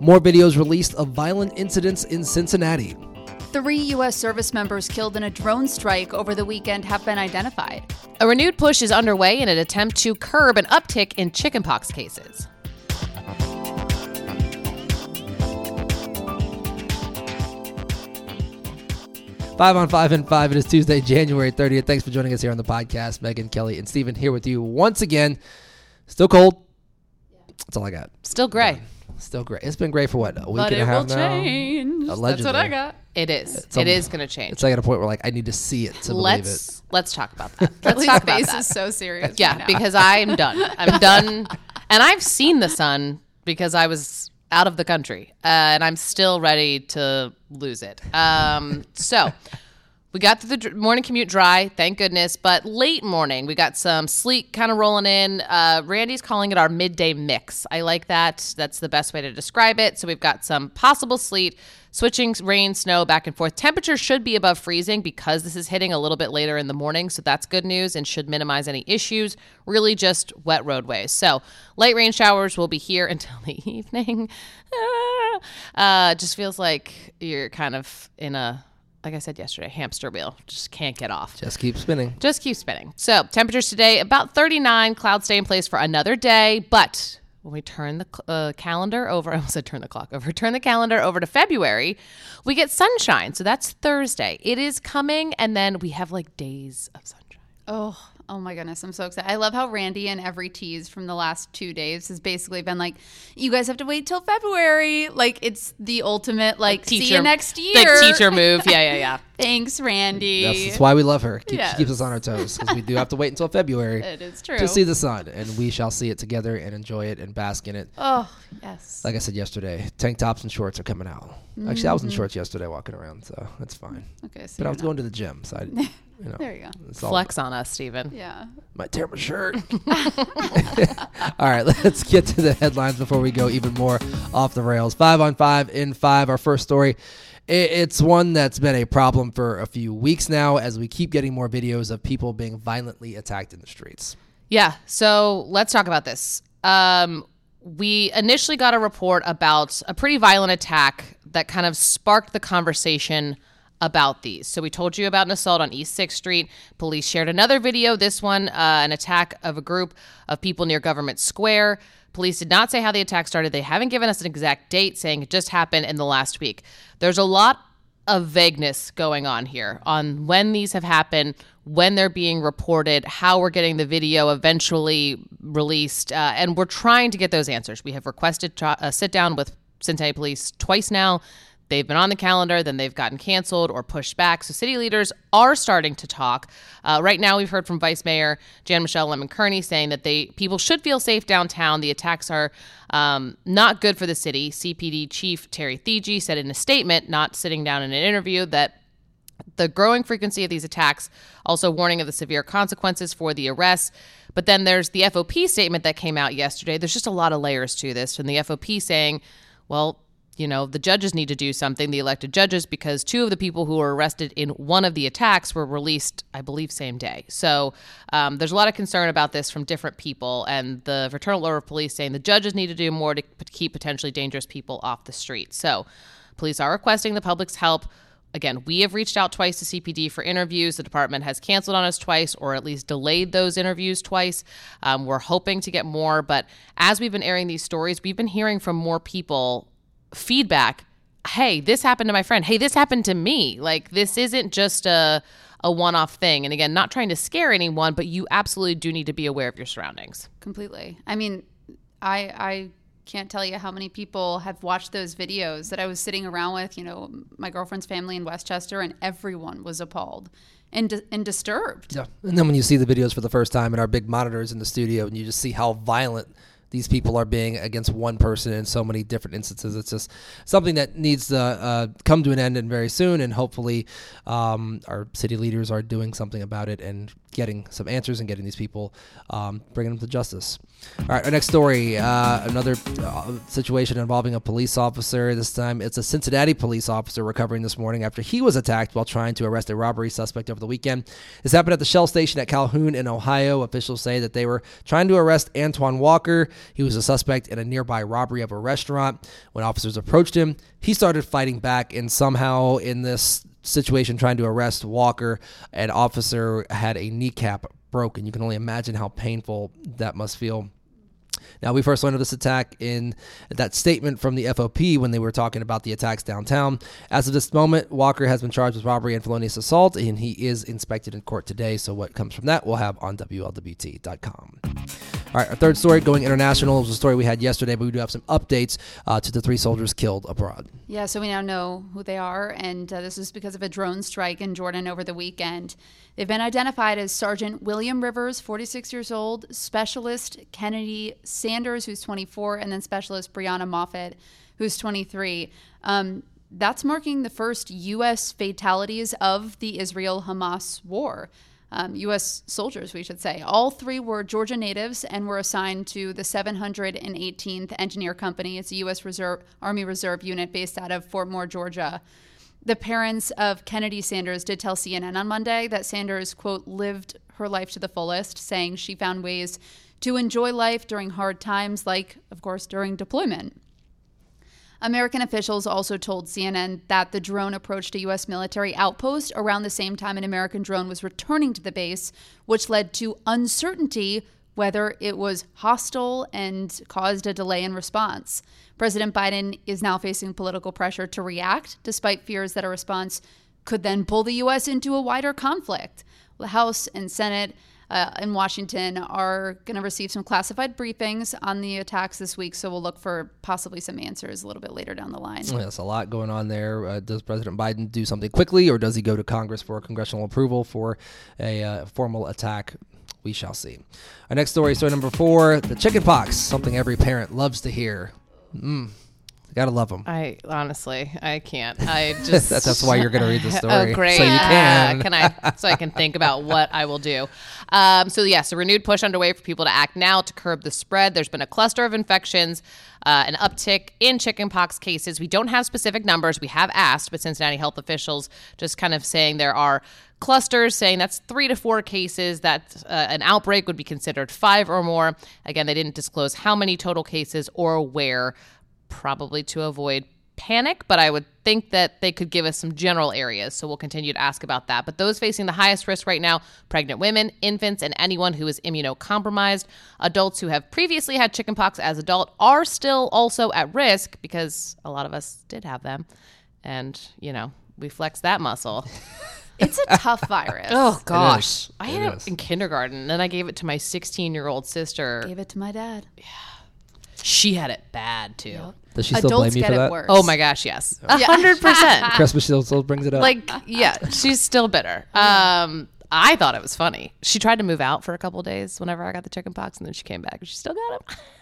More videos released of violent incidents in Cincinnati. Three U.S. service members killed in a drone strike over the weekend have been identified. A renewed push is underway in an attempt to curb an uptick in chickenpox cases. Five on five and five. It is Tuesday, January 30th. Thanks for joining us here on the podcast. Megan, Kelly, and Stephen here with you once again. Still cold. That's all I got. Still gray. Still great. It's been great for what, a week But and a it half will now? change. That's what I got. It is. It's it almost- is going to change. It's like at a point where like I need to see it to believe it. let's let's talk about that. Let's talk about face that. is so serious. yeah, right because I'm done. I'm done, and I've seen the sun because I was out of the country, uh, and I'm still ready to lose it. Um, so. We got through the morning commute dry, thank goodness. But late morning, we got some sleet kind of rolling in. Uh, Randy's calling it our midday mix. I like that. That's the best way to describe it. So we've got some possible sleet, switching rain, snow back and forth. Temperatures should be above freezing because this is hitting a little bit later in the morning. So that's good news and should minimize any issues. Really just wet roadways. So light rain showers will be here until the evening. uh, just feels like you're kind of in a like I said yesterday, hamster wheel. Just can't get off. Just keep spinning. Just keep spinning. So temperatures today about 39. Clouds stay in place for another day, but when we turn the uh, calendar over, I almost said turn the clock over, turn the calendar over to February, we get sunshine. So that's Thursday. It is coming, and then we have like days of sunshine. Oh, oh my goodness. I'm so excited. I love how Randy and every tease from the last two days has basically been like, you guys have to wait till February. Like it's the ultimate like see you next year. The teacher move. Yeah, yeah, yeah. Thanks, Randy. That's, that's why we love her. Keep, Yes. She keeps us on our toes because we do have to wait until February it is true. to see the sun, and we shall see it together and enjoy it and bask in it. oh, yes. Like I said yesterday, tank tops and shorts are coming out. Actually, I was Mm-hmm. in shorts yesterday walking around, so that's fine. okay, so But I was not- going to the gym, so I, you know, There you go. Flex on us, Steven. Yeah. might tear my shirt. All right, let's get to the headlines before we go even more off the rails. Five on five in five. Our first story. It's one that's been a problem for a few weeks now as we keep getting more videos of people being violently attacked in the streets. Yeah. So let's talk about this. Um, we initially got a report about a pretty violent attack that kind of sparked the conversation about these. So we told you about an assault on East 6th Street. Police shared another video, this one, uh, an attack of a group of people near Government Square. Police did not say how the attack started. They haven't given us an exact date, saying it just happened in the last week. There's a lot of vagueness going on here on when these have happened, when they're being reported, how we're getting the video eventually released, uh, and we're trying to get those answers. We have requested to, uh, sit down with Cincinnati Police twice now. They've been on the calendar, then they've gotten canceled or pushed back. So city leaders are starting to talk. Uh, right now, we've heard from Vice Mayor Jan-Michele Lemon Kearney saying that they people should feel safe downtown. The attacks are um, not good for the city. CPD Chief Terry Theetge said in a statement, not sitting down in an interview, that the growing frequency of these attacks, also warning of the severe consequences for the arrests. But then there's the FOP statement that came out yesterday. There's just a lot of layers to this. From the FOP saying, well, you know, the judges need to do something, the elected judges, because two of the people who were arrested in one of the attacks were released, I believe, same day. So um, there's a lot of concern about this from different people. And the Fraternal Order of Police saying the judges need to do more to keep potentially dangerous people off the street. So police are requesting the public's help. Again, we have reached out twice to CPD for interviews. The department has canceled on us twice, or at least delayed those interviews twice. Um, we're hoping to get more, but as we've been airing these stories, we've been hearing from more people feedback. Hey, this happened to my friend. Hey, this happened to me. Like this isn't just a a one-off thing. And again, not trying to scare anyone, but you absolutely do need to be aware of your surroundings. Completely. I mean, I I can't tell you how many people have watched those videos that I was sitting around with, you know, my girlfriend's family in Westchester and everyone was appalled and di- and disturbed. Yeah. And then when you see the videos for the first time in our big monitors in the studio and you just see how violent these people are being against one person in so many different instances, it's just something that needs to uh, come to an end and very soon. And hopefully, um, our city leaders are doing something about it and getting some answers and getting these people, um, bringing them to justice. All right, our next story uh, another uh, situation involving a police officer. This time it's a Cincinnati police officer recovering this morning after he was attacked while trying to arrest a robbery suspect over the weekend. This happened at the Shell station at Calhoun in Ohio. Officials say that they were trying to arrest Antoine Walker. He was a suspect in a nearby robbery of a restaurant. When officers approached him, he started fighting back, and somehow in this situation trying to arrest Walker, an officer had a kneecap broken. You can only imagine how painful that must feel. Now, we first learned of this attack in that statement from the FOP when they were talking about the attacks downtown. As of this moment, Walker has been charged with robbery and felonious assault, and he is inspected in court today. So, what comes from that, we'll have on WLWT.com. All right, our third story going international was a story we had yesterday, but we do have some updates uh, to the three soldiers killed abroad. Yeah, so we now know who they are, and uh, this is because of a drone strike in Jordan over the weekend. They've been identified as Sergeant William Rivers, 46 years old, Specialist Kennedy Sanders, who's 24, and then Specialist Breonna Moffett, who's 23. Um, that's marking the first U.S. fatalities of the Israel Hamas war um, U.S. soldiers, we should say. All three were Georgia natives and were assigned to the 718th Engineer Company. It's a U.S. Reserve Army Reserve unit based out of Fort Moore, Georgia. The parents of Kennedy Sanders did tell CNN on Monday that Sanders, quote, lived her life to the fullest, saying she found ways to enjoy life during hard times, like, of course, during deployment. American officials also told CNN that the drone approached a U.S. military outpost around the same time an American drone was returning to the base, which led to uncertainty whether it was hostile and caused a delay in response. President Biden is now facing political pressure to react, despite fears that a response could then pull the U.S. into a wider conflict. The House and Senate uh, in Washington are going to receive some classified briefings on the attacks this week. So we'll look for possibly some answers a little bit later down the line. There's a lot going on there. Uh, does President Biden do something quickly, or does he go to Congress for congressional approval for a uh, formal attack? We shall see. Our next story, story number four the chicken pox, something every parent loves to hear. Mm, Gotta love them. I honestly, I can't. I just that's, that's why you're gonna read the story. oh, great! So you can. Uh, can I? So I can think about what I will do. Um, so yes, yeah, so a renewed push underway for people to act now to curb the spread. There's been a cluster of infections, uh, an uptick in chickenpox cases. We don't have specific numbers. We have asked, but Cincinnati health officials just kind of saying there are clusters saying that's three to four cases that uh, an outbreak would be considered five or more again they didn't disclose how many total cases or where probably to avoid panic, but I would think that they could give us some general areas. So we'll continue to ask about that. But those facing the highest risk right now pregnant women, infants, and anyone who is immunocompromised. Adults who have previously had chickenpox as adult are still also at risk because a lot of us did have them. And, you know, we flex that muscle. It's a tough virus. oh gosh, I had it, it in kindergarten, and then I gave it to my 16 year old sister. Gave it to my dad. Yeah. She had it bad too. Yep. Does she still Adults blame you for that? Worse. Oh my gosh, yes, hundred percent. Christmas still, still brings it up. Like, yeah, she's still bitter. Um, I thought it was funny. She tried to move out for a couple days whenever I got the chicken pox, and then she came back and she still got him.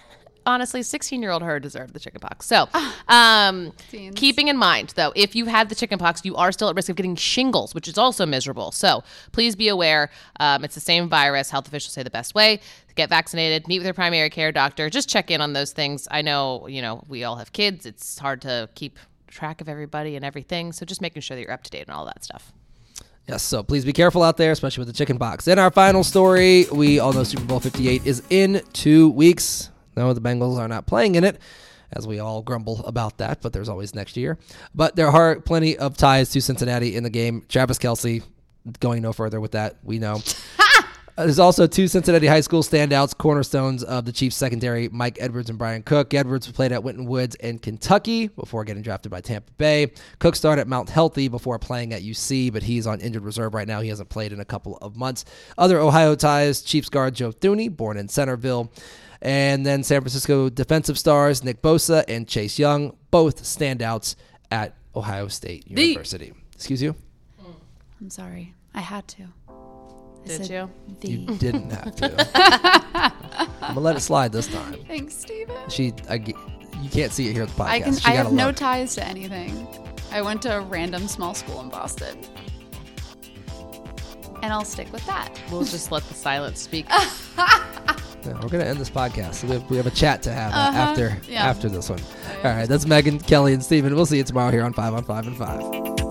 honestly, 16 year old her deserved the chickenpox. So, um, keeping in mind, though, if you had the chickenpox, you are still at risk of getting shingles, which is also miserable. So, please be aware um, it's the same virus. Health officials say the best way get vaccinated, meet with your primary care doctor, just check in on those things. I know, you know, we all have kids. It's hard to keep track of everybody and everything. So, just making sure that you're up to date on all that stuff. Yes, so please be careful out there, especially with the chicken pox. In our final story, we all know Super Bowl 58 is in two weeks. No, the Bengals are not playing in it, as we all grumble about that, but there's always next year. But there are plenty of ties to Cincinnati in the game. Travis Kelce going no further with that, we know. Uh, there's also two Cincinnati high school standouts, cornerstones of the Chiefs secondary, Mike Edwards and Bryan Cook. Edwards played at Winton Woods in Kentucky before getting drafted by Tampa Bay. Cook started at Mount Healthy before playing at UC, but he's on injured reserve right now. He hasn't played in a couple of months. Other Ohio ties, Chiefs guard Joe Thuney, born in Centerville. And then San Francisco defensive stars Nick Bosa and Chase Young, both standouts at Ohio State University. The. Excuse you? Mm. I'm sorry. I had to. I Did you? The. You didn't have to. I'm gonna let it slide this time. Thanks, Steven. She, I, you can't see it here at the podcast. I can. I have look. no ties to anything. I went to a random small school in Boston. and I'll stick with that. We'll just let the silence speak. Yeah, we're gonna end this podcast. So we have, we have a chat to have uh, Uh-huh. after Yeah. after this one. All right, that's Megan, Kelly, and Steven. We'll see you tomorrow here on Five on Five and Five.